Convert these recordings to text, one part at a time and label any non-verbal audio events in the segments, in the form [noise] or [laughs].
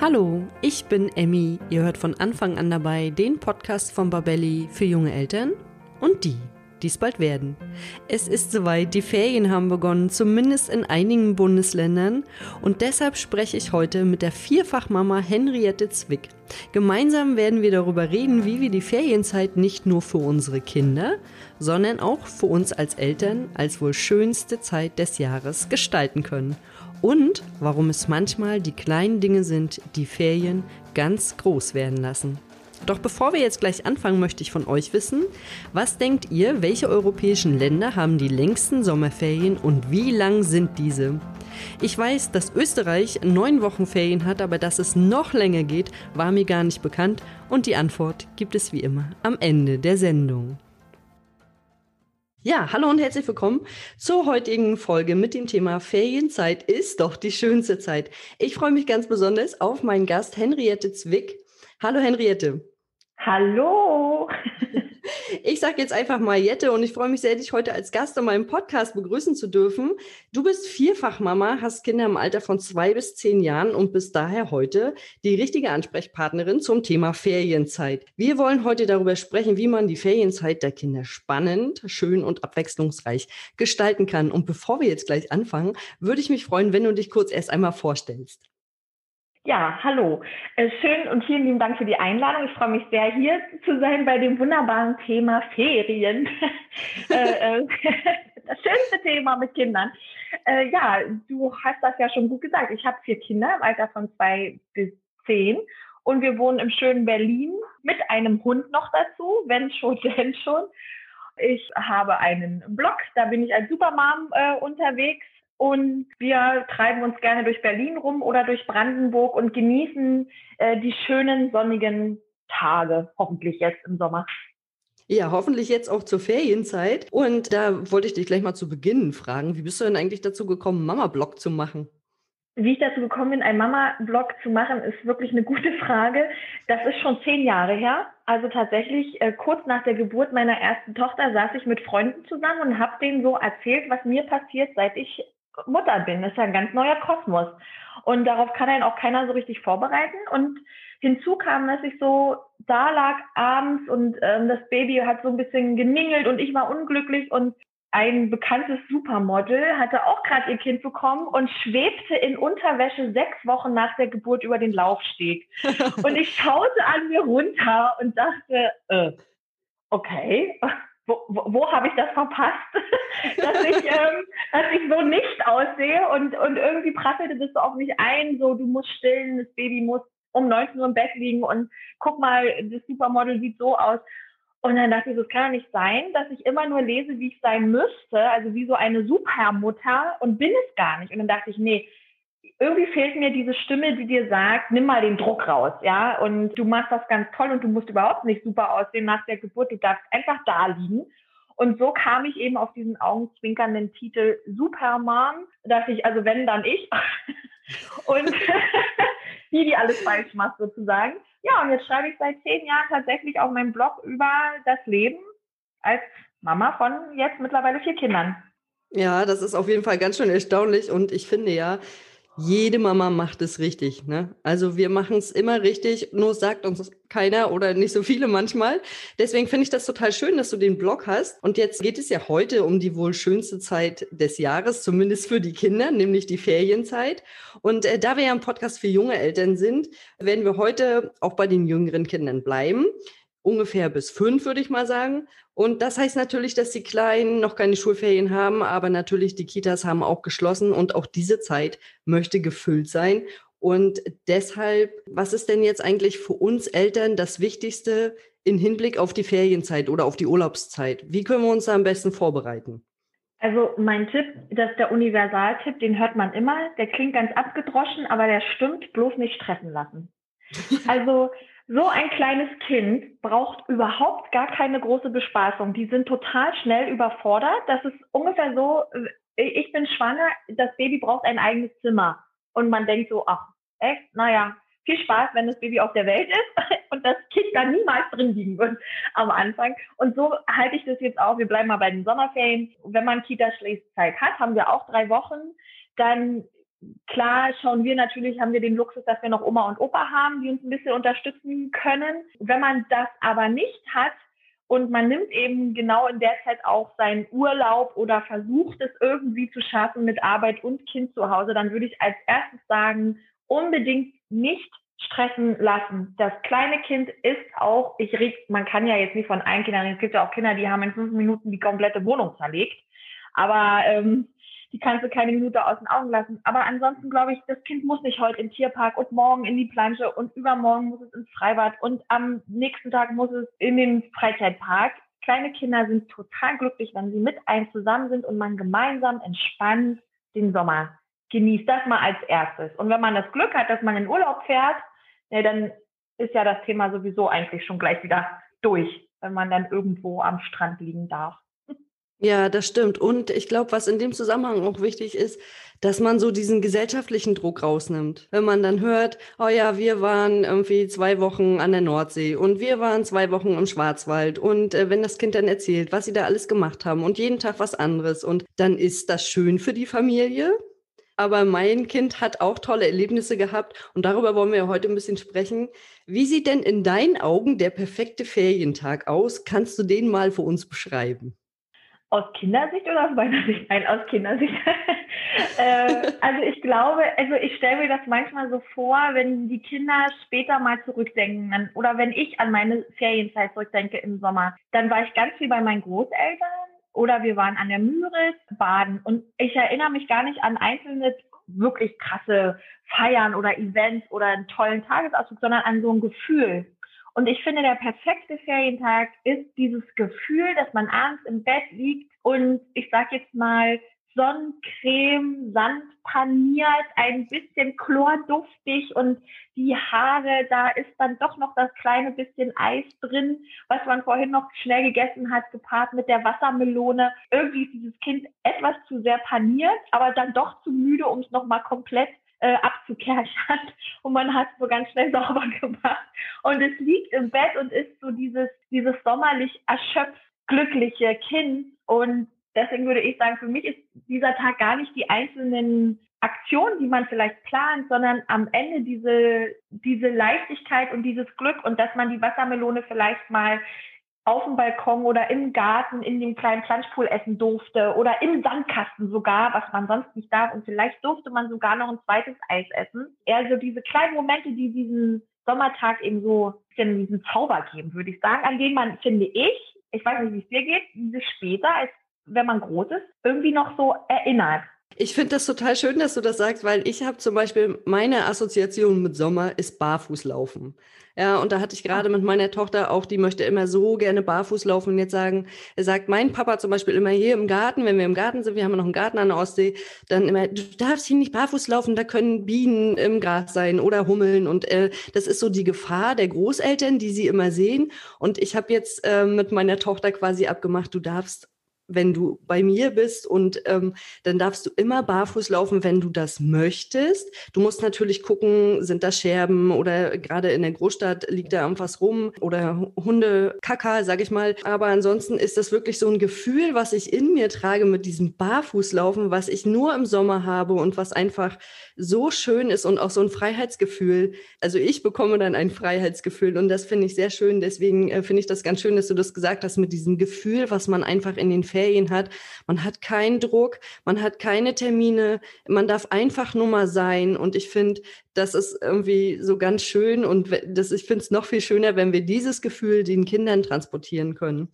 Hallo, ich bin Emmy. Ihr hört von Anfang an dabei den Podcast von Babelli für junge Eltern und die, die es bald werden. Es ist soweit, die Ferien haben begonnen, zumindest in einigen Bundesländern. Und deshalb spreche ich heute mit der Vierfachmama Henriette Zwick. Gemeinsam werden wir darüber reden, wie wir die Ferienzeit nicht nur für unsere Kinder, sondern auch für uns als Eltern als wohl schönste Zeit des Jahres gestalten können und warum es manchmal die kleinen Dinge sind, die Ferien ganz groß werden lassen. Doch bevor wir jetzt gleich anfangen, möchte ich von euch wissen, was denkt ihr, welche europäischen Länder haben die längsten Sommerferien und wie lang sind diese? Ich weiß, dass Österreich neun Wochen Ferien hat, aber dass es noch länger geht, war mir gar nicht bekannt und die Antwort gibt es wie immer am Ende der Sendung. Ja, hallo und herzlich willkommen zur heutigen Folge mit dem Thema Ferienzeit ist doch die schönste Zeit. Ich freue mich ganz besonders auf meinen Gast Henriette Zwick. Hallo Henriette. Hallo. Ich sage jetzt einfach mal Jette und ich freue mich sehr, dich heute als Gast in meinem Podcast begrüßen zu dürfen. Du bist Vierfachmama, hast Kinder im Alter von zwei bis zehn Jahren und bist daher heute die richtige Ansprechpartnerin zum Thema Ferienzeit. Wir wollen heute darüber sprechen, wie man die Ferienzeit der Kinder spannend, schön und abwechslungsreich gestalten kann. Und bevor wir jetzt gleich anfangen, würde ich mich freuen, wenn du dich kurz erst einmal vorstellst. Ja, hallo. Äh, schön und vielen lieben Dank für die Einladung. Ich freue mich sehr, hier zu sein bei dem wunderbaren Thema Ferien. [laughs] Äh, äh, [laughs] das schönste Thema mit Kindern. Ja, du hast das ja schon gut gesagt. Ich habe vier Kinder im Alter von zwei bis zehn und wir wohnen im schönen Berlin mit einem Hund noch dazu, wenn schon, [laughs] denn schon. Ich habe einen Blog, da bin ich als Supermom äh, unterwegs und wir treiben uns gerne durch Berlin rum oder durch Brandenburg und genießen äh, die schönen sonnigen Tage, hoffentlich jetzt im Sommer. Ja, hoffentlich jetzt auch zur Ferienzeit. Und da wollte ich dich gleich mal zu Beginn fragen, wie bist du denn eigentlich dazu gekommen, Mama-Blog zu machen? Wie ich dazu gekommen bin, einen Mama-Blog zu machen, ist wirklich eine gute Frage. Das ist schon zehn Jahre her. Also tatsächlich, äh, kurz nach der Geburt meiner ersten Tochter saß ich mit Freunden zusammen und habe denen so erzählt, was mir passiert, seit ich Mutter bin. Das ist ja ein ganz neuer Kosmos. Und darauf kann einen auch keiner so richtig vorbereiten. Und hinzu kam, dass ich so da lag abends und ähm, das Baby hat so ein bisschen geningelt und ich war unglücklich und ein bekanntes Supermodel hatte auch gerade ihr Kind bekommen und schwebte in Unterwäsche sechs Wochen nach der Geburt über den Laufsteg. [laughs] und ich schaute an mir runter und dachte, äh, okay, wo, wo, wo habe ich das verpasst, [laughs] dass ich, ähm, dass ich so nicht aussehe und, und irgendwie prasselte das so auf mich ein, so du musst stillen, das Baby muss um 19 Uhr im Bett liegen und guck mal, das Supermodel sieht so aus. Und dann dachte ich, das kann ja nicht sein, dass ich immer nur lese, wie ich sein müsste, also wie so eine Supermutter und bin es gar nicht. Und dann dachte ich, nee, irgendwie fehlt mir diese Stimme, die dir sagt, nimm mal den Druck raus, ja, und du machst das ganz toll und du musst überhaupt nicht super aussehen nach der Geburt, du darfst einfach da liegen. Und so kam ich eben auf diesen augenzwinkernden Titel Supermom. Da dachte ich, also wenn, dann ich. [laughs] und [laughs] die, die alles falsch macht sozusagen. Ja, und jetzt schreibe ich seit zehn Jahren tatsächlich auf meinem Blog über das Leben als Mama von jetzt mittlerweile vier Kindern. Ja, das ist auf jeden Fall ganz schön erstaunlich und ich finde ja, jede Mama macht es richtig. Ne? Also wir machen es immer richtig, nur sagt uns keiner oder nicht so viele manchmal. Deswegen finde ich das total schön, dass du den Blog hast. Und jetzt geht es ja heute um die wohl schönste Zeit des Jahres, zumindest für die Kinder, nämlich die Ferienzeit. Und äh, da wir ja ein Podcast für junge Eltern sind, werden wir heute auch bei den jüngeren Kindern bleiben ungefähr bis fünf, würde ich mal sagen. Und das heißt natürlich, dass die Kleinen noch keine Schulferien haben, aber natürlich die Kitas haben auch geschlossen und auch diese Zeit möchte gefüllt sein. Und deshalb, was ist denn jetzt eigentlich für uns Eltern das Wichtigste in Hinblick auf die Ferienzeit oder auf die Urlaubszeit? Wie können wir uns da am besten vorbereiten? Also mein Tipp, das ist der Universaltipp, den hört man immer. Der klingt ganz abgedroschen, aber der stimmt, bloß nicht stressen lassen. [laughs] Also so ein kleines Kind braucht überhaupt gar keine große Bespaßung. Die sind total schnell überfordert. Das ist ungefähr so, äh, ich bin schwanger, das Baby braucht ein eigenes Zimmer. Und man denkt so, ach, echt? Naja, viel Spaß, wenn das Baby auf der Welt ist [laughs] und das Kind da niemals drin liegen wird am Anfang. Und so halte ich das jetzt auch. Wir bleiben mal bei den Sommerferien. Wenn man Kita-Schließzeit hat, haben wir auch drei Wochen. Dann klar schauen wir natürlich, haben wir den Luxus, dass wir noch Oma und Opa haben, die uns ein bisschen unterstützen können. Wenn man das aber nicht hat, und man nimmt eben genau in der Zeit auch seinen Urlaub oder versucht es irgendwie zu schaffen mit Arbeit und Kind zu Hause, dann würde ich als erstes sagen, unbedingt nicht stressen lassen. Das kleine Kind ist auch, ich rede, man kann ja jetzt nicht von allen Kindern, es gibt ja auch Kinder, die haben in fünf Minuten die komplette Wohnung zerlegt. Aber ähm, die kannst du keine Minute aus den Augen lassen. Aber ansonsten glaube ich, das Kind muss nicht heute im Tierpark und morgen in die Plansche und übermorgen muss es ins Freibad und am nächsten Tag muss es in den Freizeitpark. Kleine Kinder sind total glücklich, wenn sie mit einem zusammen sind und man gemeinsam entspannt den Sommer genießt. Das mal als erstes. Und wenn man das Glück hat, dass man in Urlaub fährt, ja, dann ist ja das Thema sowieso eigentlich schon gleich wieder durch, wenn man dann irgendwo am Strand liegen darf. Ja, das stimmt. Und ich glaube, was in dem Zusammenhang auch wichtig ist, dass man so diesen gesellschaftlichen Druck rausnimmt. Wenn man dann hört, oh ja, wir waren irgendwie zwei Wochen an der Nordsee und wir waren zwei Wochen im Schwarzwald und äh, wenn das Kind dann erzählt, was sie da alles gemacht haben und jeden Tag was anderes und dann ist das schön für die Familie. Aber mein Kind hat auch tolle Erlebnisse gehabt und darüber wollen wir heute ein bisschen sprechen. Wie sieht denn in deinen Augen der perfekte Ferientag aus? Kannst du den mal für uns beschreiben? Aus Kindersicht oder aus meiner Sicht? Nein, aus Kindersicht. [laughs] äh, also ich glaube, also ich stelle mir das manchmal so vor, wenn die Kinder später mal zurückdenken oder wenn ich an meine Ferienzeit zurückdenke im Sommer, dann war ich ganz viel bei meinen Großeltern oder wir waren an der Müritz baden und ich erinnere mich gar nicht an einzelne wirklich krasse Feiern oder Events oder einen tollen Tagesausflug, sondern an so ein Gefühl. Und ich finde, der perfekte Ferientag ist dieses Gefühl, dass man abends im Bett liegt und ich sag jetzt mal Sonnencreme, Sand paniert, ein bisschen chlorduftig und die Haare, da ist dann doch noch das kleine bisschen Eis drin, was man vorhin noch schnell gegessen hat, gepaart mit der Wassermelone. Irgendwie ist dieses Kind etwas zu sehr paniert, aber dann doch zu müde, um es nochmal komplett äh, abzukerchern [laughs] und man hat so ganz schnell [laughs] sauber gemacht. Und es liegt im Bett und ist so dieses, dieses sommerlich erschöpft glückliche Kind. Und deswegen würde ich sagen, für mich ist dieser Tag gar nicht die einzelnen Aktionen, die man vielleicht plant, sondern am Ende diese, diese Leichtigkeit und dieses Glück und dass man die Wassermelone vielleicht mal auf dem Balkon oder im Garten in dem kleinen Planschpool essen durfte oder im Sandkasten sogar, was man sonst nicht darf. Und vielleicht durfte man sogar noch ein zweites Eis essen. Eher so diese kleinen Momente, die diesen Sommertag eben so diesen Zauber geben, würde ich sagen, an denen man, finde ich, ich weiß nicht, wie es dir geht, diese später, als wenn man groß ist, irgendwie noch so erinnert. Ich finde das total schön, dass du das sagst, weil ich habe zum Beispiel meine Assoziation mit Sommer ist Barfußlaufen. Ja, und da hatte ich gerade mit meiner Tochter auch, die möchte immer so gerne barfuß laufen und jetzt sagen, er sagt mein Papa zum Beispiel immer hier im Garten, wenn wir im Garten sind, wir haben noch einen Garten an der Ostsee, dann immer, du darfst hier nicht barfuß laufen, da können Bienen im Gras sein oder Hummeln und äh, das ist so die Gefahr der Großeltern, die sie immer sehen. Und ich habe jetzt äh, mit meiner Tochter quasi abgemacht, du darfst wenn du bei mir bist und ähm, dann darfst du immer barfuß laufen, wenn du das möchtest. Du musst natürlich gucken, sind da Scherben oder gerade in der Großstadt liegt da irgendwas rum oder Hunde, Kaka, sag ich mal. Aber ansonsten ist das wirklich so ein Gefühl, was ich in mir trage mit diesem Barfußlaufen, was ich nur im Sommer habe und was einfach so schön ist und auch so ein Freiheitsgefühl. Also ich bekomme dann ein Freiheitsgefühl und das finde ich sehr schön. Deswegen äh, finde ich das ganz schön, dass du das gesagt hast mit diesem Gefühl, was man einfach in den Ferien hat. Man hat keinen Druck, man hat keine Termine, man darf einfach nur mal sein. Und ich finde, das ist irgendwie so ganz schön und das, ich finde es noch viel schöner, wenn wir dieses Gefühl den Kindern transportieren können.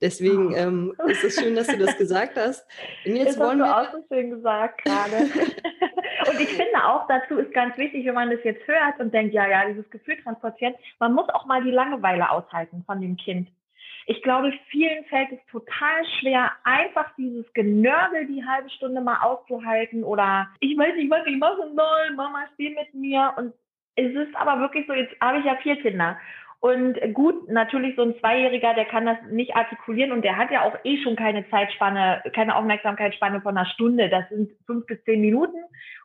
Deswegen oh. ähm, ist es schön, dass du das gesagt hast. Und jetzt das wollen hast du wir auch so schön gesagt gerade. [laughs] und ich finde auch dazu ist ganz wichtig, wenn man das jetzt hört und denkt, ja, ja, dieses Gefühl transportieren, man muss auch mal die Langeweile aushalten von dem Kind. Ich glaube, vielen fällt es total schwer, einfach dieses Genörgel die halbe Stunde mal auszuhalten oder ich weiß nicht, was ich machen soll, Mama spiel mit mir und es ist aber wirklich so, jetzt habe ich ja vier Kinder und gut, natürlich so ein Zweijähriger, der kann das nicht artikulieren und der hat ja auch eh schon keine Zeitspanne, keine Aufmerksamkeitsspanne von einer Stunde. Das sind fünf bis zehn Minuten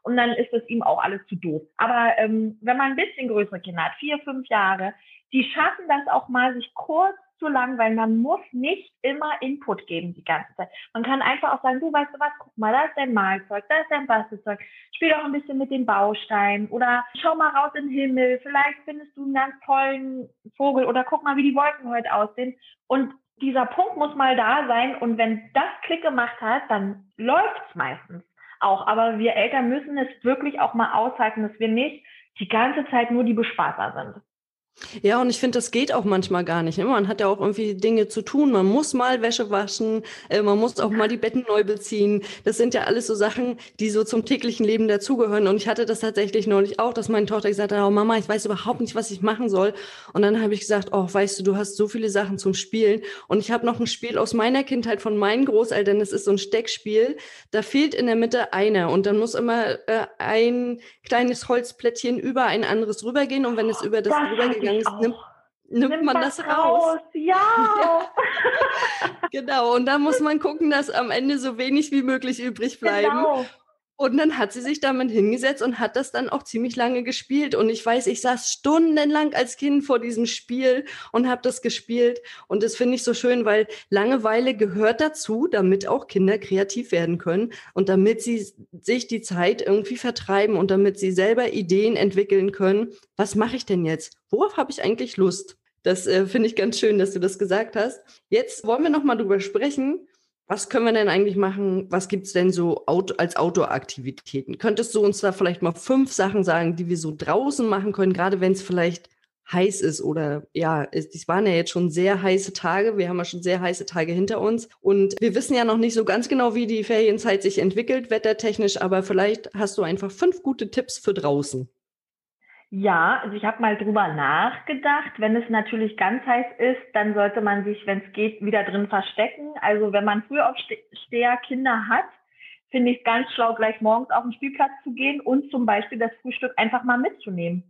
und dann ist es ihm auch alles zu doof. Aber ähm, wenn man ein bisschen größere Kinder hat, vier, fünf Jahre, die schaffen das auch mal, sich kurz zu lang, weil man muss nicht immer Input geben die ganze Zeit. Man kann einfach auch sagen, du weißt du was, guck mal, da ist dein Malzeug, da ist dein Bastelzeug. Spiel doch ein bisschen mit den Bausteinen oder schau mal raus in den Himmel. Vielleicht findest du einen ganz tollen Vogel oder guck mal, wie die Wolken heute aussehen. Und dieser Punkt muss mal da sein und wenn das Klick gemacht hat, dann läuft's meistens auch. Aber wir Eltern müssen es wirklich auch mal aushalten, dass wir nicht die ganze Zeit nur die Bespaßer sind. Ja, und ich finde, das geht auch manchmal gar nicht. Ne? Man hat ja auch irgendwie Dinge zu tun. Man muss mal Wäsche waschen, äh, man muss auch mal die Betten neu beziehen. Das sind ja alles so Sachen, die so zum täglichen Leben dazugehören. Und ich hatte das tatsächlich neulich auch, dass meine Tochter gesagt hat, oh Mama, ich weiß überhaupt nicht, was ich machen soll. Und dann habe ich gesagt, oh, weißt du, du hast so viele Sachen zum Spielen. Und ich habe noch ein Spiel aus meiner Kindheit von meinen Großeltern. Das ist so ein Steckspiel. Da fehlt in der Mitte einer. Und dann muss immer äh, ein kleines Holzplättchen über ein anderes rübergehen. Und wenn es über das, das rübergeht, nimmt, nimmt, nimmt man das raus. raus. Ja. [laughs] genau. Und da muss man gucken, dass am Ende so wenig wie möglich übrig bleiben. Genau. Und dann hat sie sich damit hingesetzt und hat das dann auch ziemlich lange gespielt. Und ich weiß, ich saß stundenlang als Kind vor diesem Spiel und habe das gespielt. Und das finde ich so schön, weil Langeweile gehört dazu, damit auch Kinder kreativ werden können und damit sie sich die Zeit irgendwie vertreiben und damit sie selber Ideen entwickeln können. Was mache ich denn jetzt? Worauf habe ich eigentlich Lust? Das äh, finde ich ganz schön, dass du das gesagt hast. Jetzt wollen wir noch mal drüber sprechen, was können wir denn eigentlich machen? Was gibt's denn so als Outdoor-Aktivitäten? Könntest du uns da vielleicht mal fünf Sachen sagen, die wir so draußen machen können, gerade wenn es vielleicht heiß ist oder ja, es waren ja jetzt schon sehr heiße Tage. Wir haben ja schon sehr heiße Tage hinter uns und wir wissen ja noch nicht so ganz genau, wie die Ferienzeit sich entwickelt, wettertechnisch, aber vielleicht hast du einfach fünf gute Tipps für draußen. Ja, also ich habe mal drüber nachgedacht. Wenn es natürlich ganz heiß ist, dann sollte man sich, wenn es geht, wieder drin verstecken. Also wenn man Frühaufsteher Kinder hat, finde ich es ganz schlau, gleich morgens auf den Spielplatz zu gehen und zum Beispiel das Frühstück einfach mal mitzunehmen.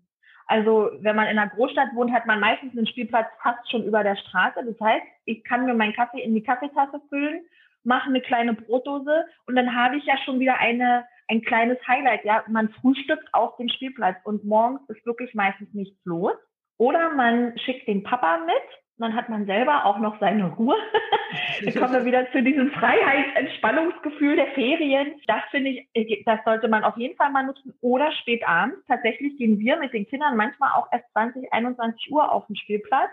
Also wenn man in einer Großstadt wohnt, hat man meistens einen Spielplatz fast schon über der Straße. Das heißt, ich kann mir meinen Kaffee in die Kaffeetasse füllen, mache eine kleine Brotdose und dann habe ich ja schon wieder eine ein kleines Highlight. Ja, man frühstückt auf dem Spielplatz und morgens ist wirklich meistens nichts los. Oder man schickt den Papa mit, dann hat man selber auch noch seine Ruhe. [laughs] dann kommen wir wieder zu diesem Freiheitsentspannungsgefühl der Ferien. Das finde ich, das sollte man auf jeden Fall mal nutzen. Oder spät abends. Tatsächlich gehen wir mit den Kindern manchmal auch erst 20, 21 Uhr auf den Spielplatz.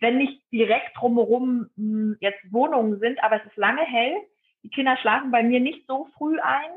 Wenn nicht direkt drumherum hm, jetzt Wohnungen sind, aber es ist lange hell. Die Kinder schlafen bei mir nicht so früh ein.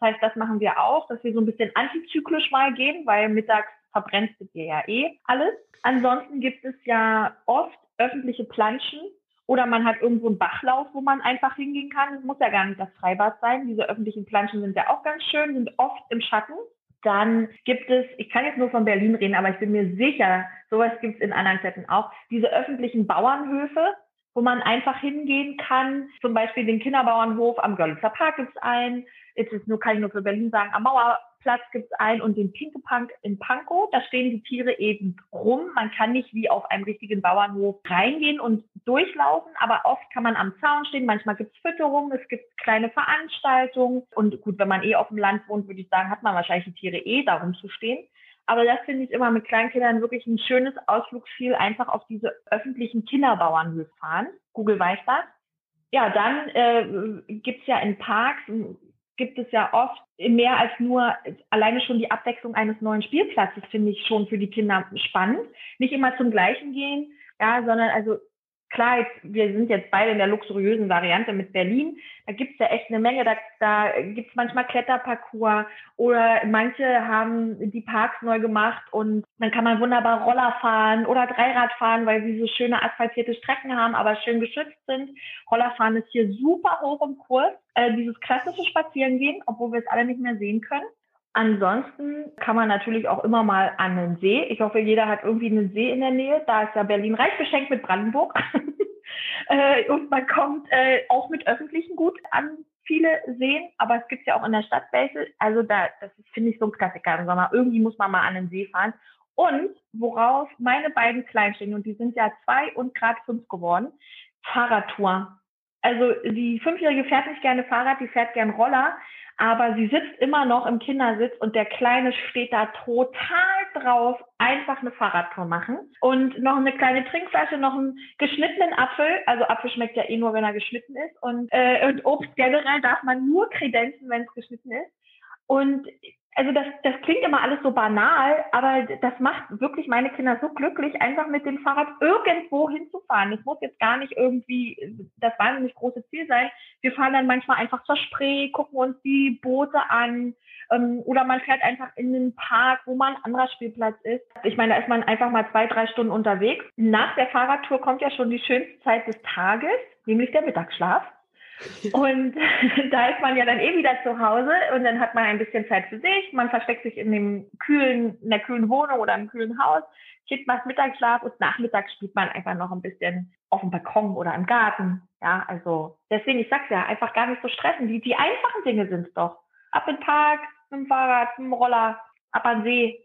Das heißt, das machen wir auch, dass wir so ein bisschen antizyklisch mal gehen, weil mittags verbrennt sich ja eh alles. Ansonsten gibt es ja oft öffentliche Planschen oder man hat irgendwo einen Bachlauf, wo man einfach hingehen kann. Es muss ja gar nicht das Freibad sein. Diese öffentlichen Planschen sind ja auch ganz schön, sind oft im Schatten. Dann gibt es, ich kann jetzt nur von Berlin reden, aber ich bin mir sicher, sowas gibt es in anderen Städten auch, diese öffentlichen Bauernhöfe, wo man einfach hingehen kann. Zum Beispiel den Kinderbauernhof am Görlitzer Park gibt es einen. Jetzt ist nur, kann ich nur für Berlin sagen, am Mauerplatz gibt es einen und den Pinke Punk in Pankow. Da stehen die Tiere eben rum. Man kann nicht wie auf einem richtigen Bauernhof reingehen und durchlaufen, aber oft kann man am Zaun stehen. Manchmal gibt es Fütterung, es gibt kleine Veranstaltungen. Und gut, wenn man eh auf dem Land wohnt, würde ich sagen, hat man wahrscheinlich die Tiere eh darum zu stehen. Aber das finde ich immer mit Kleinkindern wirklich ein schönes Ausflugsziel, einfach auf diese öffentlichen Kinderbauernhöfe fahren. Google weiß das. Ja, dann äh, gibt es ja in Parks, gibt es ja oft mehr als nur alleine schon die Abwechslung eines neuen Spielplatzes, finde ich schon für die Kinder spannend. Nicht immer zum gleichen gehen, ja, sondern also klar, jetzt, wir sind jetzt beide in der luxuriösen Variante mit Berlin. Da gibt's ja echt eine Menge. Da, da gibt's manchmal Kletterparcours oder manche haben die Parks neu gemacht und dann kann man wunderbar Roller fahren oder Dreirad fahren, weil sie so schöne asphaltierte Strecken haben, aber schön geschützt sind. Rollerfahren ist hier super hoch im Kurs. Äh, dieses klassische Spazierengehen, obwohl wir es alle nicht mehr sehen können. Ansonsten kann man natürlich auch immer mal an den See. Ich hoffe, jeder hat irgendwie einen See in der Nähe. Da ist ja Berlin reich beschenkt mit Brandenburg. [laughs] Äh, und man kommt äh, auch mit öffentlichen gut an viele Seen, aber es gibt ja auch in der Stadt welche. Also da, das finde ich so ein Klassiker im Sommer. Irgendwie muss man mal an den See fahren. Und worauf meine beiden Kleinen und die sind ja zwei und gerade fünf geworden, Fahrradtour. Also die Fünfjährige fährt nicht gerne Fahrrad, die fährt gern Roller. Aber sie sitzt immer noch im Kindersitz und der Kleine steht da total drauf, einfach eine Fahrradtour machen. Und noch eine kleine Trinkflasche, noch einen geschnittenen Apfel, also Apfel schmeckt ja eh nur, wenn er geschnitten ist. Und, äh, und Obst generell darf man nur kredenzen, wenn es geschnitten ist. Und also das, das klingt immer alles so banal, aber das macht wirklich meine Kinder so glücklich, einfach mit dem Fahrrad irgendwo hinzufahren. Das muss jetzt gar nicht irgendwie das wahnsinnig große Ziel sein. Wir fahren dann manchmal einfach zur Spree, gucken uns die Boote an ähm, oder man fährt einfach in den Park, wo mal ein anderer Spielplatz ist. Ich meine, da ist man einfach mal zwei, drei Stunden unterwegs. Nach der Fahrradtour kommt ja schon die schönste Zeit des Tages, nämlich der Mittagsschlaf. Und [laughs] da ist man ja dann eh wieder zu Hause und dann hat man ein bisschen Zeit für sich. Man versteckt sich in dem kühlen, in der kühlen Wohnung oder im kühlen Haus. Kind macht Mittagsschlaf und nachmittags spielt man einfach noch ein bisschen auf dem Balkon oder im Garten. Ja, also deswegen, ich sag's ja, einfach gar nicht so stressen. Die, die einfachen Dinge sind's doch. Ab in den Park, mit dem Fahrrad, mit dem Roller, ab an See.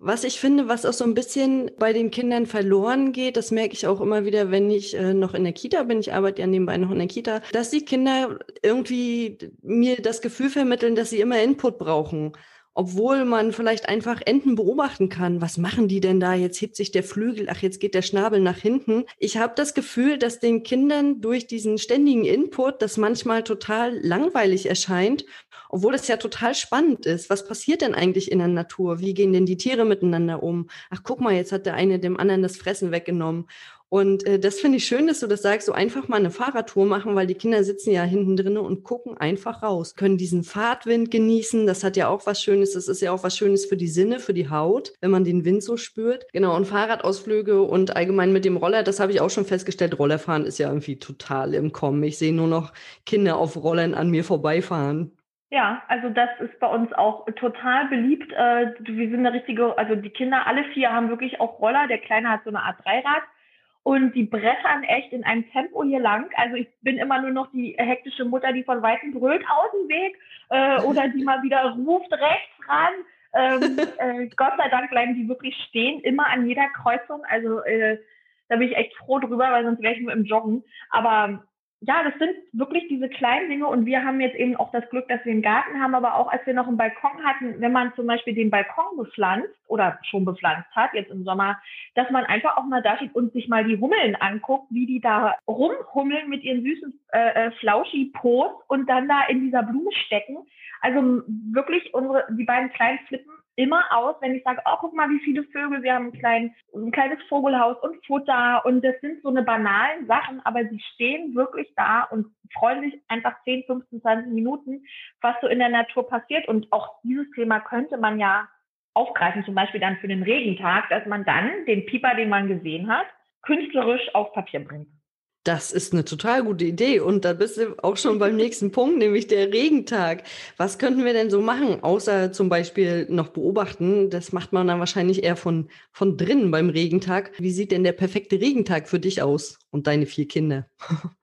Was ich finde, was auch so ein bisschen bei den Kindern verloren geht, das merke ich auch immer wieder, wenn ich äh, noch in der Kita bin. Ich arbeite ja nebenbei noch in der Kita, dass die Kinder irgendwie mir das Gefühl vermitteln, dass sie immer Input brauchen obwohl man vielleicht einfach Enten beobachten kann. Was machen die denn da? Jetzt hebt sich der Flügel, ach, jetzt geht der Schnabel nach hinten. Ich habe das Gefühl, dass den Kindern durch diesen ständigen Input das manchmal total langweilig erscheint, obwohl es ja total spannend ist. Was passiert denn eigentlich in der Natur? Wie gehen denn die Tiere miteinander um? Ach, guck mal, jetzt hat der eine dem anderen das Fressen weggenommen. Und äh, das finde ich schön, dass du das sagst, so einfach mal eine Fahrradtour machen, weil die Kinder sitzen ja hinten drinnen und gucken einfach raus, können diesen Fahrtwind genießen. Das hat ja auch was Schönes. Das ist ja auch was Schönes für die Sinne, für die Haut, wenn man den Wind so spürt. Genau, und Fahrradausflüge und allgemein mit dem Roller, das habe ich auch schon festgestellt. Rollerfahren ist ja irgendwie total im Kommen. Ich sehe nur noch Kinder auf Rollern an mir vorbeifahren. Ja, also das ist bei uns auch total beliebt. Äh, wir sind eine richtige, also die Kinder, alle vier haben wirklich auch Roller. Der Kleine hat so eine Art Dreirad und die brettern echt in einem Tempo hier lang. Also ich bin immer nur noch die hektische Mutter, die von weitem brüllt aus dem Weg äh, oder die mal wieder ruft rechts ran. Ähm, [laughs] äh, Gott sei Dank bleiben die wirklich stehen, immer an jeder Kreuzung. Also äh, da bin ich echt froh drüber, weil sonst wäre ich nur im Joggen. Aber ja, das sind wirklich diese kleinen Dinge und wir haben jetzt eben auch das Glück, dass wir einen Garten haben, aber auch als wir noch einen Balkon hatten, wenn man zum Beispiel den Balkon bepflanzt oder schon bepflanzt hat, jetzt im Sommer, dass man einfach auch mal da steht und sich mal die Hummeln anguckt, wie die da rumhummeln mit ihren süßen äh, äh, Flauschi-Pos und dann da in dieser Blume stecken. Also wirklich unsere, die beiden kleinen flippen immer aus, wenn ich sage, oh, guck mal, wie viele Vögel, wir haben ein, klein, ein kleines Vogelhaus und Futter und das sind so eine banalen Sachen, aber sie stehen wirklich da und freuen sich einfach 10, 15, 20 Minuten, was so in der Natur passiert und auch dieses Thema könnte man ja aufgreifen, zum Beispiel dann für den Regentag, dass man dann den Pieper, den man gesehen hat, künstlerisch auf Papier bringt. Das ist eine total gute Idee. Und da bist du auch schon beim nächsten Punkt, nämlich der Regentag. Was könnten wir denn so machen, außer zum Beispiel noch beobachten? Das macht man dann wahrscheinlich eher von, von drinnen beim Regentag. Wie sieht denn der perfekte Regentag für dich aus und deine vier Kinder? [laughs]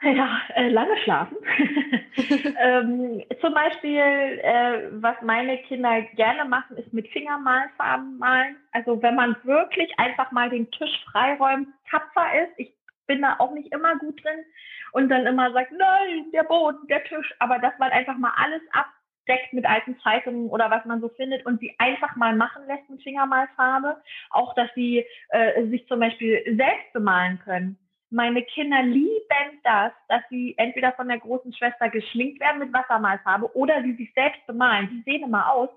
Ja, äh, lange schlafen. [laughs] ähm, zum Beispiel, äh, was meine Kinder gerne machen, ist mit Fingermalfarben malen. Also wenn man wirklich einfach mal den Tisch freiräumt, tapfer ist. Ich bin da auch nicht immer gut drin und dann immer sagt, nein, der Boden, der Tisch, aber dass man einfach mal alles abdeckt mit alten Zeitungen oder was man so findet und sie einfach mal machen lässt mit Fingermalfarbe. Auch, dass sie äh, sich zum Beispiel selbst bemalen können. Meine Kinder lieben das, dass sie entweder von der großen Schwester geschminkt werden mit Wassermalfarbe oder sie sich selbst bemalen. Die sehen immer aus,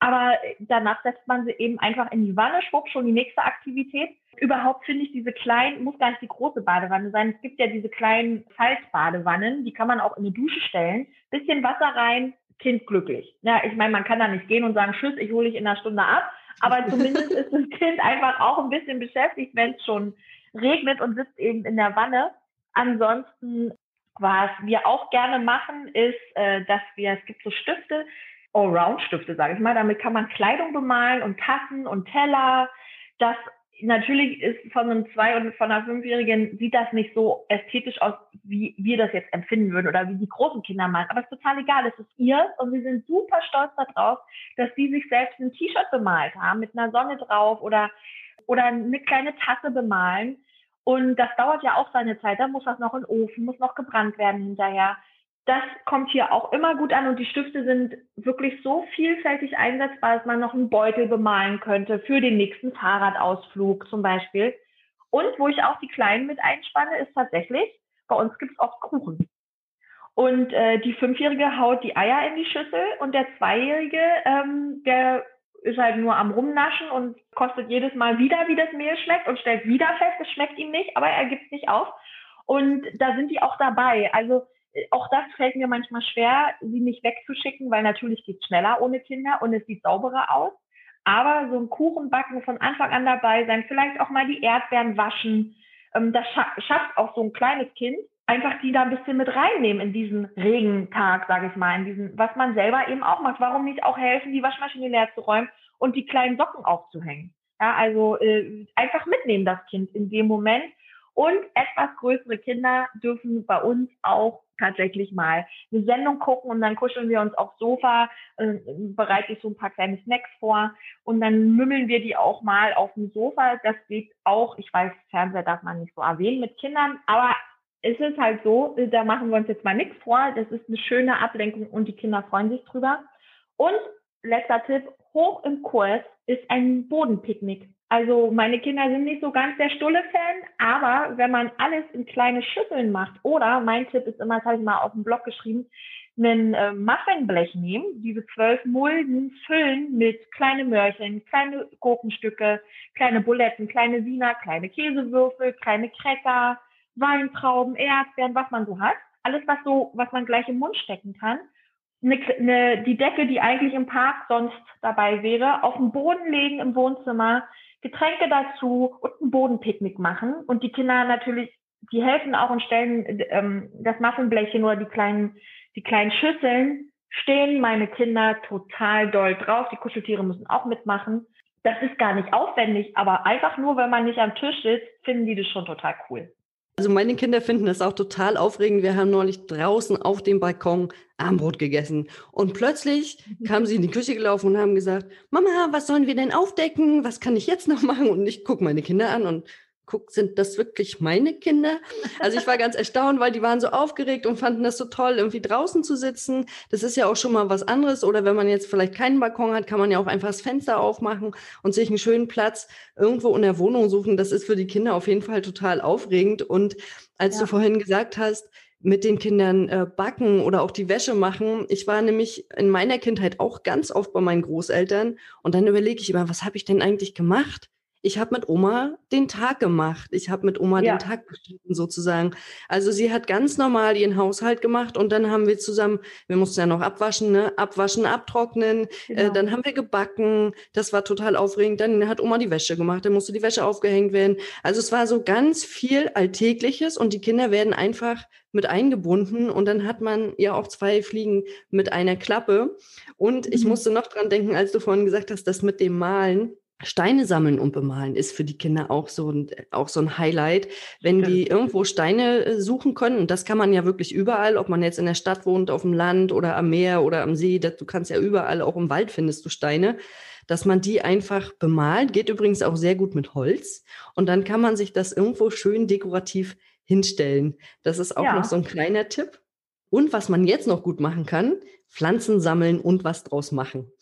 aber danach setzt man sie eben einfach in die Wanne, schwupp, schon die nächste Aktivität. Überhaupt finde ich diese kleinen, muss gar nicht die große Badewanne sein. Es gibt ja diese kleinen Faltbadewannen, die kann man auch in eine Dusche stellen. Bisschen Wasser rein, Kind glücklich. Ja, ich meine, man kann da nicht gehen und sagen, tschüss, ich hole dich in einer Stunde ab. Aber [laughs] zumindest ist das Kind einfach auch ein bisschen beschäftigt, wenn es schon regnet und sitzt eben in der Wanne. Ansonsten, was wir auch gerne machen, ist, äh, dass wir, es gibt so Stifte, Allround-Stifte, sage ich mal. Damit kann man Kleidung bemalen und Tassen und Teller. Das natürlich ist von einem Zwei- und von einer Fünfjährigen sieht das nicht so ästhetisch aus, wie wir das jetzt empfinden würden oder wie die großen Kinder malen. Aber es ist total egal. Es ist ihr und wir sind super stolz darauf, dass sie sich selbst ein T-Shirt bemalt haben mit einer Sonne drauf oder, oder eine kleine Tasse bemalen. Und das dauert ja auch seine Zeit. Da muss das noch in den Ofen, muss noch gebrannt werden hinterher Das kommt hier auch immer gut an und die Stifte sind wirklich so vielfältig einsetzbar, dass man noch einen Beutel bemalen könnte für den nächsten Fahrradausflug zum Beispiel. Und wo ich auch die Kleinen mit einspanne, ist tatsächlich, bei uns gibt es oft Kuchen. Und äh, die Fünfjährige haut die Eier in die Schüssel und der Zweijährige, ähm, der ist halt nur am Rumnaschen und kostet jedes Mal wieder, wie das Mehl schmeckt und stellt wieder fest, es schmeckt ihm nicht, aber er gibt es nicht auf. Und da sind die auch dabei. Also auch das fällt mir manchmal schwer, sie nicht wegzuschicken, weil natürlich geht es schneller ohne Kinder und es sieht sauberer aus. Aber so ein Kuchenbacken von Anfang an dabei sein, vielleicht auch mal die Erdbeeren waschen, ähm, das schafft auch so ein kleines Kind, einfach die da ein bisschen mit reinnehmen in diesen Regentag, sage ich mal, in diesen, was man selber eben auch macht. Warum nicht auch helfen, die Waschmaschine leer zu räumen und die kleinen Socken aufzuhängen? Ja, also äh, einfach mitnehmen das Kind in dem Moment. Und etwas größere Kinder dürfen bei uns auch tatsächlich mal eine Sendung gucken und dann kuscheln wir uns aufs Sofa, äh, bereite ich so ein paar kleine Snacks vor und dann mümmeln wir die auch mal auf dem Sofa. Das geht auch, ich weiß, Fernseher darf man nicht so erwähnen mit Kindern, aber es ist halt so, da machen wir uns jetzt mal nichts vor. Das ist eine schöne Ablenkung und die Kinder freuen sich drüber. Und letzter Tipp, hoch im Kurs ist ein Bodenpicknick. Also meine Kinder sind nicht so ganz der Stulle-Fan, aber wenn man alles in kleine Schüsseln macht oder mein Tipp ist immer, das habe ich mal auf dem Blog geschrieben, ein äh, Muffinblech nehmen, diese zwölf Mulden füllen mit kleine Mörchen, kleine Gurkenstücke, kleine Buletten, kleine Wiener, kleine Käsewürfel, kleine Cracker, Weintrauben, Erdbeeren, was man so hat. Alles, was so, was man gleich im Mund stecken kann. Eine, eine, die Decke, die eigentlich im Park sonst dabei wäre, auf den Boden legen im Wohnzimmer, Getränke dazu und ein Bodenpicknick machen. Und die Kinder natürlich, die helfen auch und stellen ähm, das Muffinblechchen oder die kleinen, die kleinen Schüsseln, stehen meine Kinder total doll drauf. Die Kuscheltiere müssen auch mitmachen. Das ist gar nicht aufwendig, aber einfach nur, wenn man nicht am Tisch sitzt, finden die das schon total cool. Also meine Kinder finden das auch total aufregend. Wir haben neulich draußen auf dem Balkon Armbrot gegessen. Und plötzlich mhm. kamen sie in die Küche gelaufen und haben gesagt, Mama, was sollen wir denn aufdecken? Was kann ich jetzt noch [laughs] machen? Und ich gucke meine Kinder an und guck, sind das wirklich meine Kinder? Also ich war ganz erstaunt, weil die waren so aufgeregt und fanden das so toll, irgendwie draußen zu sitzen. Das ist ja auch schon mal was anderes. Oder wenn man jetzt vielleicht keinen Balkon hat, kann man ja auch einfach das Fenster aufmachen und sich einen schönen Platz irgendwo in der Wohnung suchen. Das ist für die Kinder auf jeden Fall total aufregend. Und als ja. du vorhin gesagt hast, mit den Kindern äh, backen oder auch die Wäsche machen. Ich war nämlich in meiner Kindheit auch ganz oft bei meinen Großeltern und dann überlege ich immer, was habe ich denn eigentlich gemacht? Ich habe mit Oma den Tag gemacht. Ich habe mit Oma ja. den Tag bestritten sozusagen. Also sie hat ganz normal ihren Haushalt gemacht und dann haben wir zusammen, wir mussten ja noch abwaschen, ne? abwaschen, abtrocknen. Äh, genau. Äh, dann haben wir gebacken. Das war total aufregend. Dann hat Oma die Wäsche gemacht. Dann musste die Wäsche aufgehängt werden. Also es war so ganz viel Alltägliches und die Kinder werden einfach mit eingebunden und dann hat man ja auch zwei Fliegen mit einer Klappe. Und ich mhm. musste noch dran denken, als du vorhin gesagt hast, das mit dem Malen Steine sammeln und bemalen ist für die Kinder auch so ein, auch so ein Highlight. Wenn die irgendwo Steine äh, suchen können, und das kann man ja wirklich überall, ob man jetzt in der Stadt wohnt, auf dem Land oder am Meer oder am See, das, du kannst ja überall, auch im Wald findest du Steine, dass man die einfach bemalt. Geht übrigens auch sehr gut mit Holz. Und dann kann man sich das irgendwo schön dekorativ hinstellen. Das ist auch ja. noch so ein kleiner Tipp. Und was man jetzt noch gut machen kann, Pflanzen sammeln und was draus machen.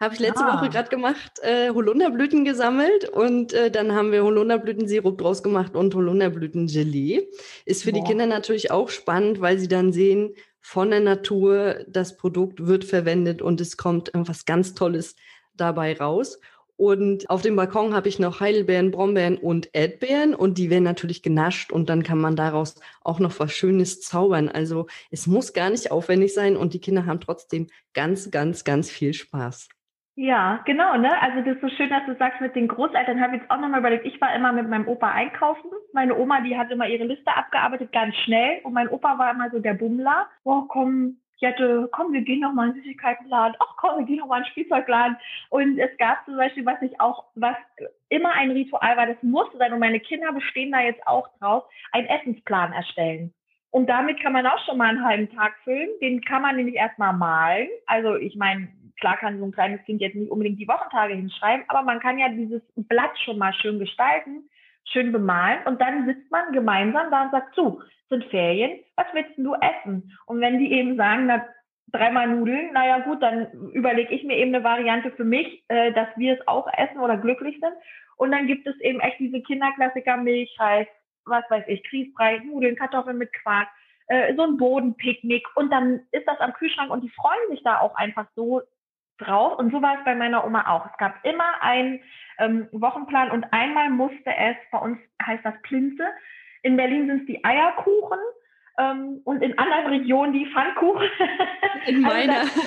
Habe ich letzte ah. Woche gerade gemacht, äh, Holunderblüten gesammelt und äh, dann haben wir Holunderblütensirup draus gemacht und Holunderblütengelee. Ist für Boah. die Kinder natürlich auch spannend, weil sie dann sehen, von der Natur, das Produkt wird verwendet und es kommt irgendwas ganz Tolles dabei raus. Und auf dem Balkon habe ich noch Heidelbeeren, Brombeeren und Erdbeeren und die werden natürlich genascht und dann kann man daraus auch noch was Schönes zaubern. Also es muss gar nicht aufwendig sein und die Kinder haben trotzdem ganz, ganz, ganz viel Spaß. Ja, genau, ne? Also das ist so schön, dass du sagst, mit den Großeltern habe ich jetzt auch nochmal überlegt, ich war immer mit meinem Opa einkaufen. Meine Oma, die hat immer ihre Liste abgearbeitet, ganz schnell. Und mein Opa war immer so der Bummler. Boah, komm, hatte, komm, wir gehen noch mal in den Süßigkeitenladen, ach komm, wir gehen noch mal in den Spielzeugladen. Und es gab zum Beispiel, was ich auch, was immer ein Ritual war, das musste sein, und meine Kinder bestehen da jetzt auch drauf, einen Essensplan erstellen. Und damit kann man auch schon mal einen halben Tag füllen. Den kann man nämlich erstmal malen. Also ich meine, klar kann so ein kleines Kind jetzt nicht unbedingt die Wochentage hinschreiben, aber man kann ja dieses Blatt schon mal schön gestalten schön bemalen und dann sitzt man gemeinsam da und sagt, zu, sind Ferien, was willst du essen? Und wenn die eben sagen, na, dreimal Nudeln, naja gut, dann überlege ich mir eben eine Variante für mich, äh, dass wir es auch essen oder glücklich sind. Und dann gibt es eben echt diese Kinderklassiker, Milchreis, was weiß ich, Grießbrei, Nudeln, Kartoffeln mit Quark, äh, so ein Bodenpicknick. Und dann ist das am Kühlschrank und die freuen sich da auch einfach so drauf. Und so war es bei meiner Oma auch. Es gab immer einen ähm, Wochenplan und einmal musste es, bei uns heißt das Plinze, in Berlin sind es die Eierkuchen ähm, und in anderen Regionen die Pfannkuchen. [laughs] In meiner. Also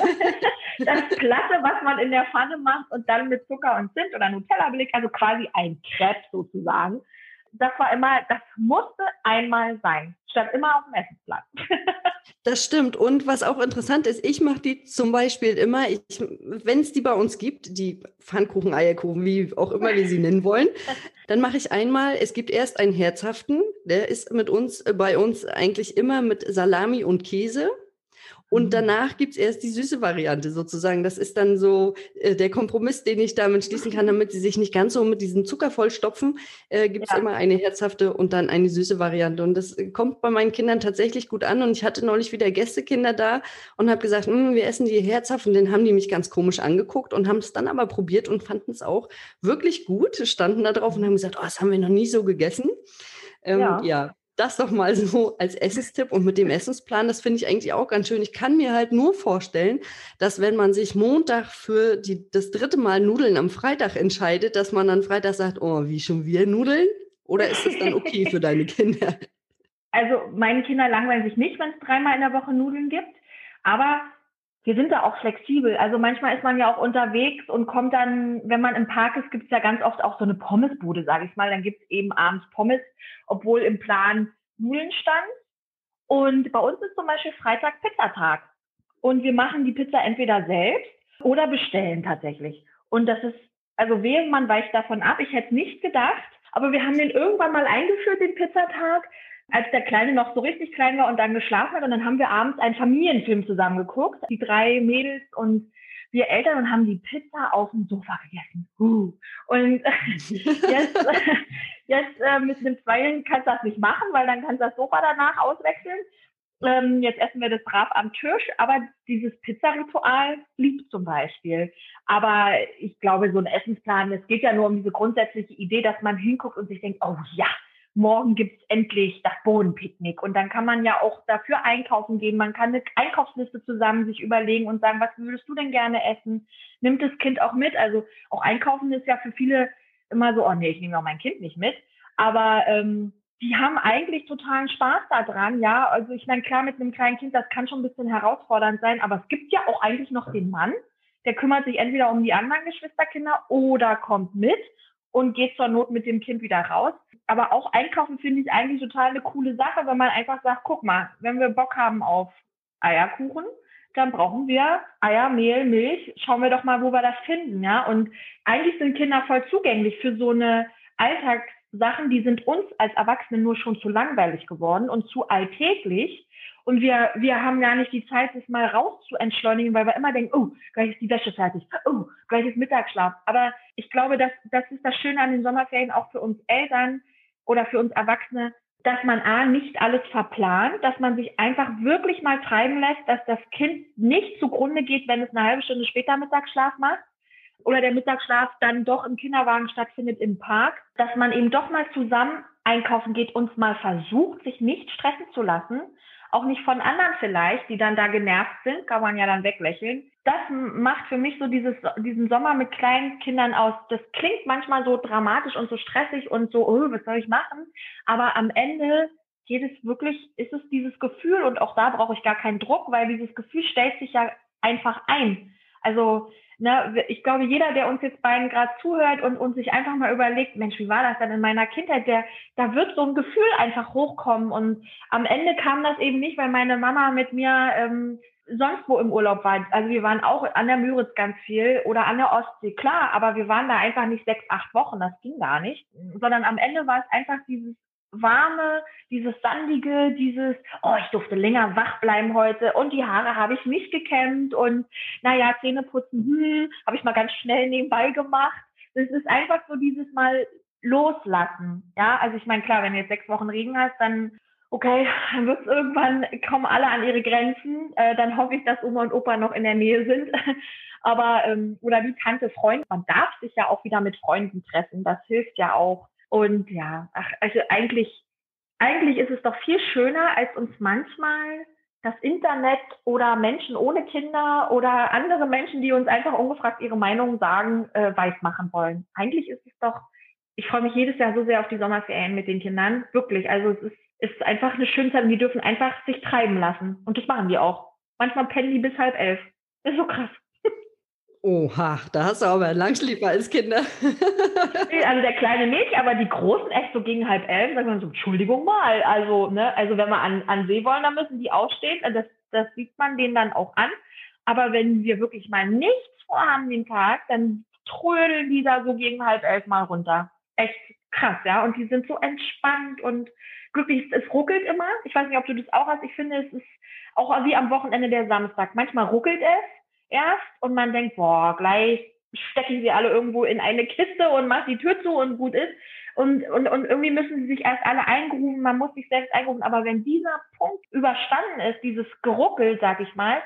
das, das Platte, was man in der Pfanne macht und dann mit Zucker und Zimt oder Nutella belegt, also quasi ein Crepe sozusagen das war immer, das musste einmal sein. Stand immer auf dem Essensplan. [laughs] das stimmt. Und was auch interessant ist, ich mache die zum Beispiel immer, wenn es die bei uns gibt, die Pfannkuchen, Eierkuchen, wie auch immer wir sie nennen wollen, [laughs] dann mache ich einmal, es gibt erst einen herzhaften, der ist mit uns, bei uns eigentlich immer mit Salami und Käse. Und mhm. danach gibt's erst die süße Variante sozusagen. Das ist dann so äh, der Kompromiss, den ich damit schließen kann, damit sie sich nicht ganz so mit diesem Zucker vollstopfen. Äh, gibt's ja. immer eine herzhafte und dann eine süße Variante. Und das äh, kommt bei meinen Kindern tatsächlich gut an. Und ich hatte neulich wieder Gästekinder da und habe gesagt, hm, wir essen die herzhaft. Und dann haben die mich ganz komisch angeguckt und haben es dann aber probiert und fanden es auch wirklich gut, standen da drauf und haben gesagt, oh, das haben wir noch nie so gegessen. Ähm, ja. ja das doch mal so als Essenstipp und mit dem Essensplan, das finde ich eigentlich auch ganz schön. Ich kann mir halt nur vorstellen, dass wenn man sich Montag für die, das dritte Mal Nudeln am Freitag entscheidet, dass man dann Freitag sagt, oh, wie schon wir Nudeln? Oder ist das dann okay für deine [laughs] Kinder? Also meine Kinder langweilen sich nicht, wenn es dreimal in der Woche Nudeln gibt. Aber wir sind da auch flexibel. Also manchmal ist man ja auch unterwegs und kommt dann, wenn man im Park ist, gibt es ja ganz oft auch so eine Pommesbude, sage ich mal. Dann gibt es eben abends Pommes, obwohl im Plan Nudeln stand. Und bei uns ist zum Beispiel Freitag Pizzatag. Und wir machen die Pizza entweder selbst oder bestellen tatsächlich. Und das ist, also wehe, man weicht davon ab. Ich hätte nicht gedacht, aber wir haben den irgendwann mal eingeführt, den Pizzatag als der Kleine noch so richtig klein war und dann geschlafen hat. Und dann haben wir abends einen Familienfilm zusammen geguckt, die drei Mädels und wir Eltern und haben die Pizza auf dem Sofa gegessen. Uh. Und [laughs] jetzt, [laughs] jetzt äh, mit einem Zweijährigen kannst du das nicht machen, weil dann kannst du das Sofa danach auswechseln. Ähm, jetzt essen wir das brav am Tisch, aber dieses Pizzaritual blieb zum Beispiel. Aber ich glaube, so ein Essensplan, es geht ja nur um diese grundsätzliche Idee, dass man hinguckt und sich denkt, oh ja, morgen gibt's endlich das Bodenpicknick. Und dann kann man ja auch dafür einkaufen gehen. Man kann eine Einkaufsliste zusammen sich überlegen und sagen, was würdest du denn gerne essen? Nimmt das Kind auch mit? Also auch einkaufen ist ja für viele immer so, oh nee, ich nehme auch mein Kind nicht mit. Aber ähm, die haben eigentlich totalen Spaß daran. Ja, also ich meine, klar, mit einem kleinen Kind, das kann schon ein bisschen herausfordernd sein, aber es gibt ja auch eigentlich noch den Mann, der kümmert sich entweder um die anderen Geschwisterkinder oder kommt mit und geht zur Not mit dem Kind wieder raus. Aber auch einkaufen finde ich eigentlich total eine coole Sache, wenn man einfach sagt, guck mal, wenn wir Bock haben auf Eierkuchen, dann brauchen wir Eier, Mehl, Milch. Schauen wir doch mal, wo wir das finden, ja. Und eigentlich sind Kinder voll zugänglich für so eine Alltagssachen, die sind uns als Erwachsene nur schon zu langweilig geworden und zu alltäglich. Und wir, wir haben gar nicht die Zeit, das mal raus zu entschleunigen, weil wir immer denken, oh, gleich ist die Wäsche fertig, oh, gleich ist Mittagsschlaf. Aber ich glaube, dass, das ist das Schöne an den Sommerferien auch für uns Eltern oder für uns Erwachsene, dass man A, nicht alles verplant, dass man sich einfach wirklich mal treiben lässt, dass das Kind nicht zugrunde geht, wenn es eine halbe Stunde später Mittagsschlaf macht oder der Mittagsschlaf dann doch im Kinderwagen stattfindet im Park, dass man eben doch mal zusammen einkaufen geht und mal versucht, sich nicht stressen zu lassen, auch nicht von anderen vielleicht, die dann da genervt sind, kann man ja dann weglächeln. Das macht für mich so dieses, diesen Sommer mit kleinen Kindern aus. Das klingt manchmal so dramatisch und so stressig und so, oh, was soll ich machen? Aber am Ende geht es wirklich, ist es dieses Gefühl und auch da brauche ich gar keinen Druck, weil dieses Gefühl stellt sich ja einfach ein. Also ne, ich glaube, jeder, der uns jetzt beiden gerade zuhört und, und sich einfach mal überlegt, Mensch, wie war das denn in meiner Kindheit, der, da wird so ein Gefühl einfach hochkommen. Und am Ende kam das eben nicht, weil meine Mama mit mir ähm, sonst wo im Urlaub war. Also wir waren auch an der Müritz ganz viel oder an der Ostsee, klar, aber wir waren da einfach nicht sechs, acht Wochen, das ging gar nicht, sondern am Ende war es einfach dieses warme, dieses sandige, dieses, oh, ich durfte länger wach bleiben heute und die Haare habe ich nicht gekämmt und naja, Zähne putzen, hm, habe ich mal ganz schnell nebenbei gemacht. Es ist einfach so dieses Mal loslassen. Ja, also ich meine, klar, wenn du jetzt sechs Wochen Regen hast, dann okay, dann wird es irgendwann, kommen alle an ihre Grenzen. Äh, dann hoffe ich, dass Oma und Opa noch in der Nähe sind. [laughs] Aber, ähm, oder wie Tante, Freund, man darf sich ja auch wieder mit Freunden treffen. Das hilft ja auch. Und ja, ach, also eigentlich, eigentlich ist es doch viel schöner, als uns manchmal das Internet oder Menschen ohne Kinder oder andere Menschen, die uns einfach ungefragt ihre Meinung sagen, äh, weiß machen wollen. Eigentlich ist es doch, ich freue mich jedes Jahr so sehr auf die Sommerferien mit den Kindern. Wirklich. Also es ist, ist einfach eine schöne Zeit und die dürfen einfach sich treiben lassen. Und das machen die auch. Manchmal pennen die bis halb elf. Das ist so krass. Oha, da hast du aber Langschläfer als Kinder. [laughs] also der kleine nicht, aber die Großen echt so gegen halb elf, sagen wir so, Entschuldigung mal. Also, ne, also wenn wir an, an See wollen, dann müssen die aufstehen. Also das, das sieht man denen dann auch an. Aber wenn wir wirklich mal nichts vorhaben den Tag, dann trödeln die da so gegen halb elf mal runter. Echt krass, ja. Und die sind so entspannt und glücklich. Es ruckelt immer. Ich weiß nicht, ob du das auch hast. Ich finde, es ist auch wie am Wochenende der Samstag. Manchmal ruckelt es erst und man denkt, boah, gleich stecke ich sie alle irgendwo in eine Kiste und mache die Tür zu und gut ist. Und, und, und irgendwie müssen sie sich erst alle eingrufen, man muss sich selbst eingrufen. Aber wenn dieser Punkt überstanden ist, dieses Geruckel, sag ich mal,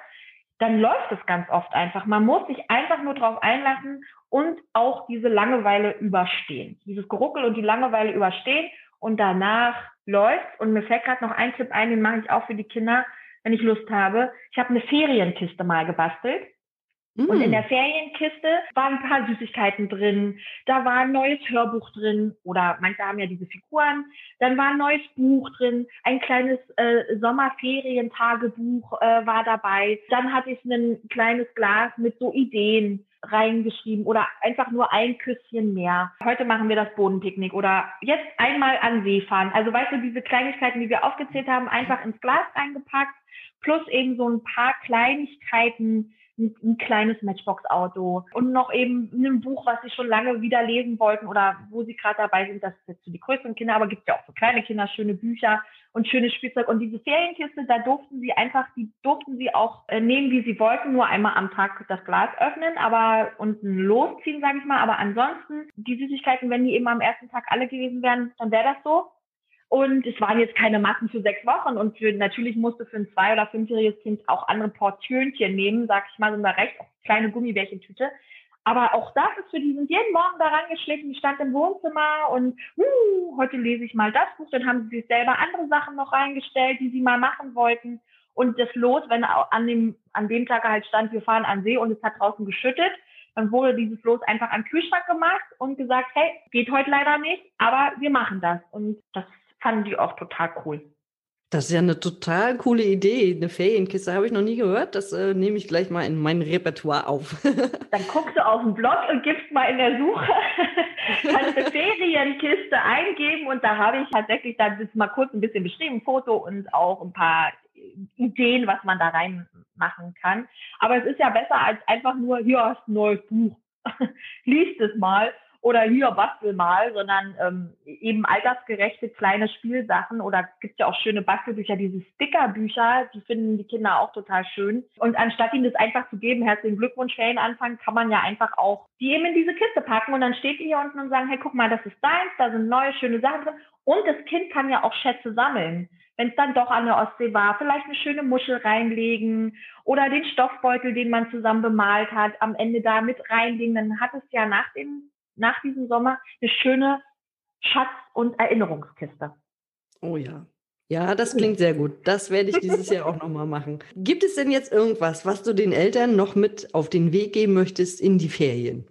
dann läuft es ganz oft einfach. Man muss sich einfach nur drauf einlassen und auch diese Langeweile überstehen. Dieses Geruckel und die Langeweile überstehen und danach läuft. Und mir fällt gerade noch ein Tipp ein, den mache ich auch für die Kinder wenn ich Lust habe. Ich habe eine Ferienkiste mal gebastelt. Mm. Und in mm. der Ferienkiste waren ein paar Süßigkeiten drin. Da war ein neues Hörbuch drin oder manche haben ja diese Figuren. Dann war ein neues Buch drin. Ein kleines äh, Sommerferientagebuch äh, war dabei. Dann hatte ich ein kleines Glas mit so Ideen reingeschrieben oder einfach nur ein Küsschen mehr. Heute machen wir das Bodenpicknick oder jetzt einmal an See fahren. Also weißt du, diese Kleinigkeiten, die wir aufgezählt haben, einfach ins Glas reingepackt plus eben so ein paar Kleinigkeiten, ein, ein kleines Matchbox-Auto und noch eben ein Buch, was sie schon lange wieder lesen wollten oder wo sie gerade dabei sind. Das ist jetzt für die größeren Kinder, aber gibt ja auch für kleine Kinder schöne Bücher und schönes Spielzeug. Und diese Ferienkiste, da durften sie einfach, die durften sie auch äh, nehmen, wie sie wollten, nur einmal am Tag das Glas öffnen, aber unten losziehen, sage ich mal. Aber ansonsten, die Süßigkeiten, wenn die eben am ersten Tag alle gewesen wären, dann wäre das so. Und es waren jetzt keine Massen für sechs Wochen. Und für, natürlich musste für ein zwei- oder fünfjähriges Kind auch andere Portionchen nehmen, sag ich mal, so eine recht kleine Gummibärchentüte. Aber auch das ist für die, sind jeden Morgen daran geschlichen, die stand im Wohnzimmer und uh, heute lese ich mal das Buch. Dann haben sie sich selber andere Sachen noch reingestellt, die sie mal machen wollten. Und das Los, wenn an dem, an dem Tag halt stand, wir fahren an See und es hat draußen geschüttet, dann wurde dieses Los einfach am Kühlschrank gemacht und gesagt, hey, geht heute leider nicht, aber wir machen das. Und das fanden die auch total cool. Das ist ja eine total coole Idee. Eine Ferienkiste habe ich noch nie gehört. Das äh, nehme ich gleich mal in mein Repertoire auf. [laughs] Dann guckst du auf den Blog und gibst mal in der Suche [laughs] eine Ferienkiste eingeben und da habe ich tatsächlich dann mal kurz ein bisschen beschrieben, Foto und auch ein paar Ideen, was man da reinmachen kann. Aber es ist ja besser als einfach nur, hier hast ein neues Buch. [laughs] Lies es mal oder hier bastel mal, sondern ähm, eben altersgerechte kleine Spielsachen oder gibt ja auch schöne Bastelbücher, diese Stickerbücher, die finden die Kinder auch total schön. Und anstatt ihnen das einfach zu geben, herzlichen Glückwunsch, Ferienanfang, kann man ja einfach auch die eben in diese Kiste packen und dann steht die hier unten und sagen, hey, guck mal, das ist deins, da sind neue schöne Sachen drin. Und das Kind kann ja auch Schätze sammeln. Wenn es dann doch an der Ostsee war, vielleicht eine schöne Muschel reinlegen oder den Stoffbeutel, den man zusammen bemalt hat, am Ende da mit reinlegen. Dann hat es ja nach dem nach diesem Sommer eine schöne Schatz- und Erinnerungskiste. Oh ja. Ja, das klingt sehr gut. Das werde ich dieses Jahr auch nochmal machen. Gibt es denn jetzt irgendwas, was du den Eltern noch mit auf den Weg geben möchtest in die Ferien?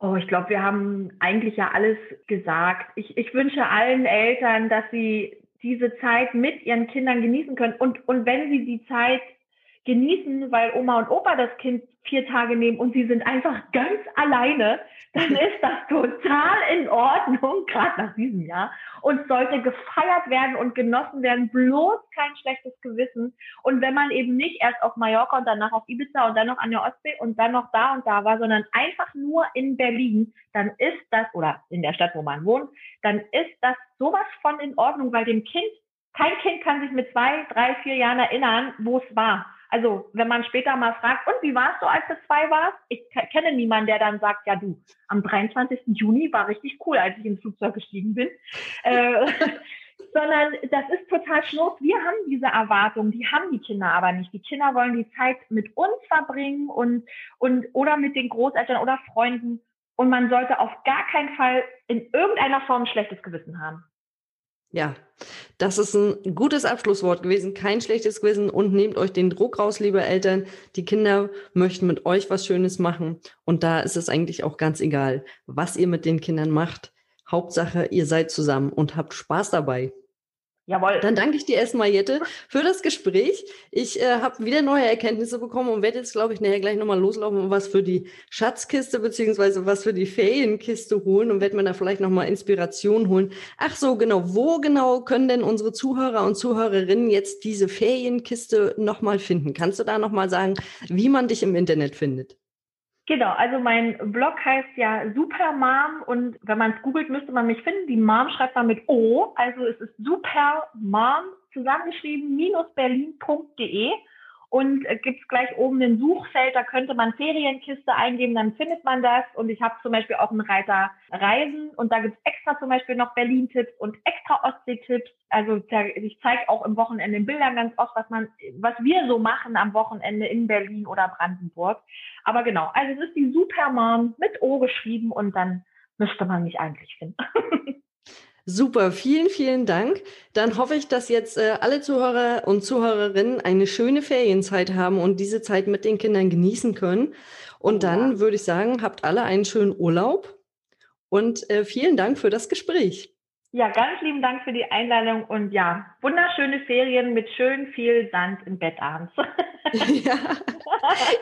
Oh, ich glaube, wir haben eigentlich ja alles gesagt. Ich, ich wünsche allen Eltern, dass sie diese Zeit mit ihren Kindern genießen können. Und, und wenn sie die Zeit genießen, weil Oma und Opa das Kind vier Tage nehmen und sie sind einfach ganz alleine, dann [laughs] ist das total in Ordnung, [laughs] gerade nach diesem Jahr, und sollte gefeiert werden und genossen werden, bloß kein schlechtes Gewissen. Und wenn man eben nicht erst auf Mallorca und danach auf Ibiza und dann noch an der Ostsee und dann noch da und da war, sondern einfach nur in Berlin, dann ist das, oder in der Stadt, wo man wohnt, dann ist das sowas von in Ordnung, weil dem Kind, kein Kind kann sich mit zwei, drei, vier Jahren erinnern, wo es war. Also wenn man später mal fragt, und wie warst du, als du zwei warst? Ich kenne niemanden, der dann sagt, ja du, am 23. Juni war richtig cool, als ich ins Flugzeug gestiegen bin. Äh, [laughs] sondern das ist total schnurz. Wir haben diese Erwartung, die haben die Kinder aber nicht. Die Kinder wollen die Zeit mit uns verbringen und, und oder mit den Großeltern oder Freunden. Und man sollte auf gar keinen Fall in irgendeiner Form ein schlechtes Gewissen haben. Ja, das ist ein gutes Abschlusswort gewesen, kein schlechtes Gewissen und nehmt euch den Druck raus, liebe Eltern. Die Kinder möchten mit euch was Schönes machen und da ist es eigentlich auch ganz egal, was ihr mit den Kindern macht. Hauptsache, ihr seid zusammen und habt Spaß dabei. Jawohl. Dann danke ich dir erstmal, Jette, [laughs] für das Gespräch. Ich äh, habe wieder neue Erkenntnisse bekommen und werde jetzt, glaube ich, nachher gleich nochmal loslaufen und was für die Schatzkiste beziehungsweise was für die Ferienkiste holen und werde mir da vielleicht nochmal Inspiration holen. Ach so, genau. Wo genau können denn unsere Zuhörer und Zuhörerinnen jetzt diese Ferienkiste nochmal finden? Kannst du da nochmal sagen, wie man dich im Internet findet? Genau, also mein Blog heißt ja Supermom und wenn man es googelt, müsste man mich finden. Die Mom schreibt man mit O, also es ist Supermom zusammengeschrieben minus berlin.de und äh, gibt es gleich oben ein Suchfeld, da könnte man Ferienkiste eingeben, dann findet man das. Und ich habe zum Beispiel auch einen Reiter Reisen und da gibt es extra zum Beispiel noch Berlin-Tipps und extra Ostsee-Tipps. Also ich zeige auch im Wochenende in Bildern ganz oft, was man, was wir so machen am Wochenende in Berlin oder Brandenburg. Aber genau, also es ist die Supermom mit O geschrieben und dann müsste man mich eigentlich finden. [laughs] Super, vielen, vielen Dank. Dann hoffe ich, dass jetzt äh, alle Zuhörer und Zuhörerinnen eine schöne Ferienzeit haben und diese Zeit mit den Kindern genießen können. Und dann ja. würde ich sagen, habt alle einen schönen Urlaub und äh, vielen Dank für das Gespräch. Ja, ganz lieben Dank für die Einladung und ja, wunderschöne Ferien mit schön viel Sand im Bett abends. [laughs] ja,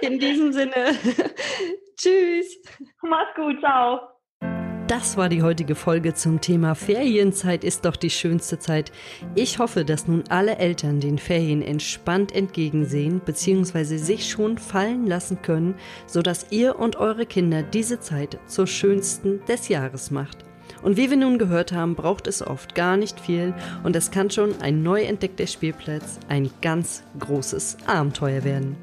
in diesem Sinne. [laughs] Tschüss. Mach's gut, ciao. Das war die heutige Folge zum Thema Ferienzeit ist doch die schönste Zeit. Ich hoffe, dass nun alle Eltern den Ferien entspannt entgegensehen bzw. sich schon fallen lassen können, sodass ihr und eure Kinder diese Zeit zur schönsten des Jahres macht. Und wie wir nun gehört haben, braucht es oft gar nicht viel und es kann schon ein neu entdeckter Spielplatz ein ganz großes Abenteuer werden.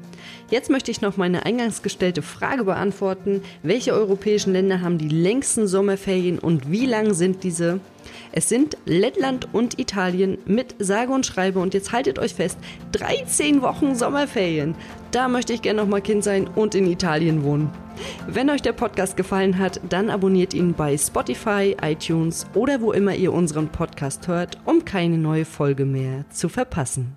Jetzt möchte ich noch meine eingangs gestellte Frage beantworten. Welche europäischen Länder haben die längsten Sommerferien und wie lang sind diese? Es sind Lettland und Italien mit sage und schreibe und jetzt haltet euch fest, 13 Wochen Sommerferien. Da möchte ich gerne noch mal Kind sein und in Italien wohnen. Wenn euch der Podcast gefallen hat, dann abonniert ihn bei Spotify, iTunes oder wo immer ihr unseren Podcast hört, um keine neue Folge mehr zu verpassen.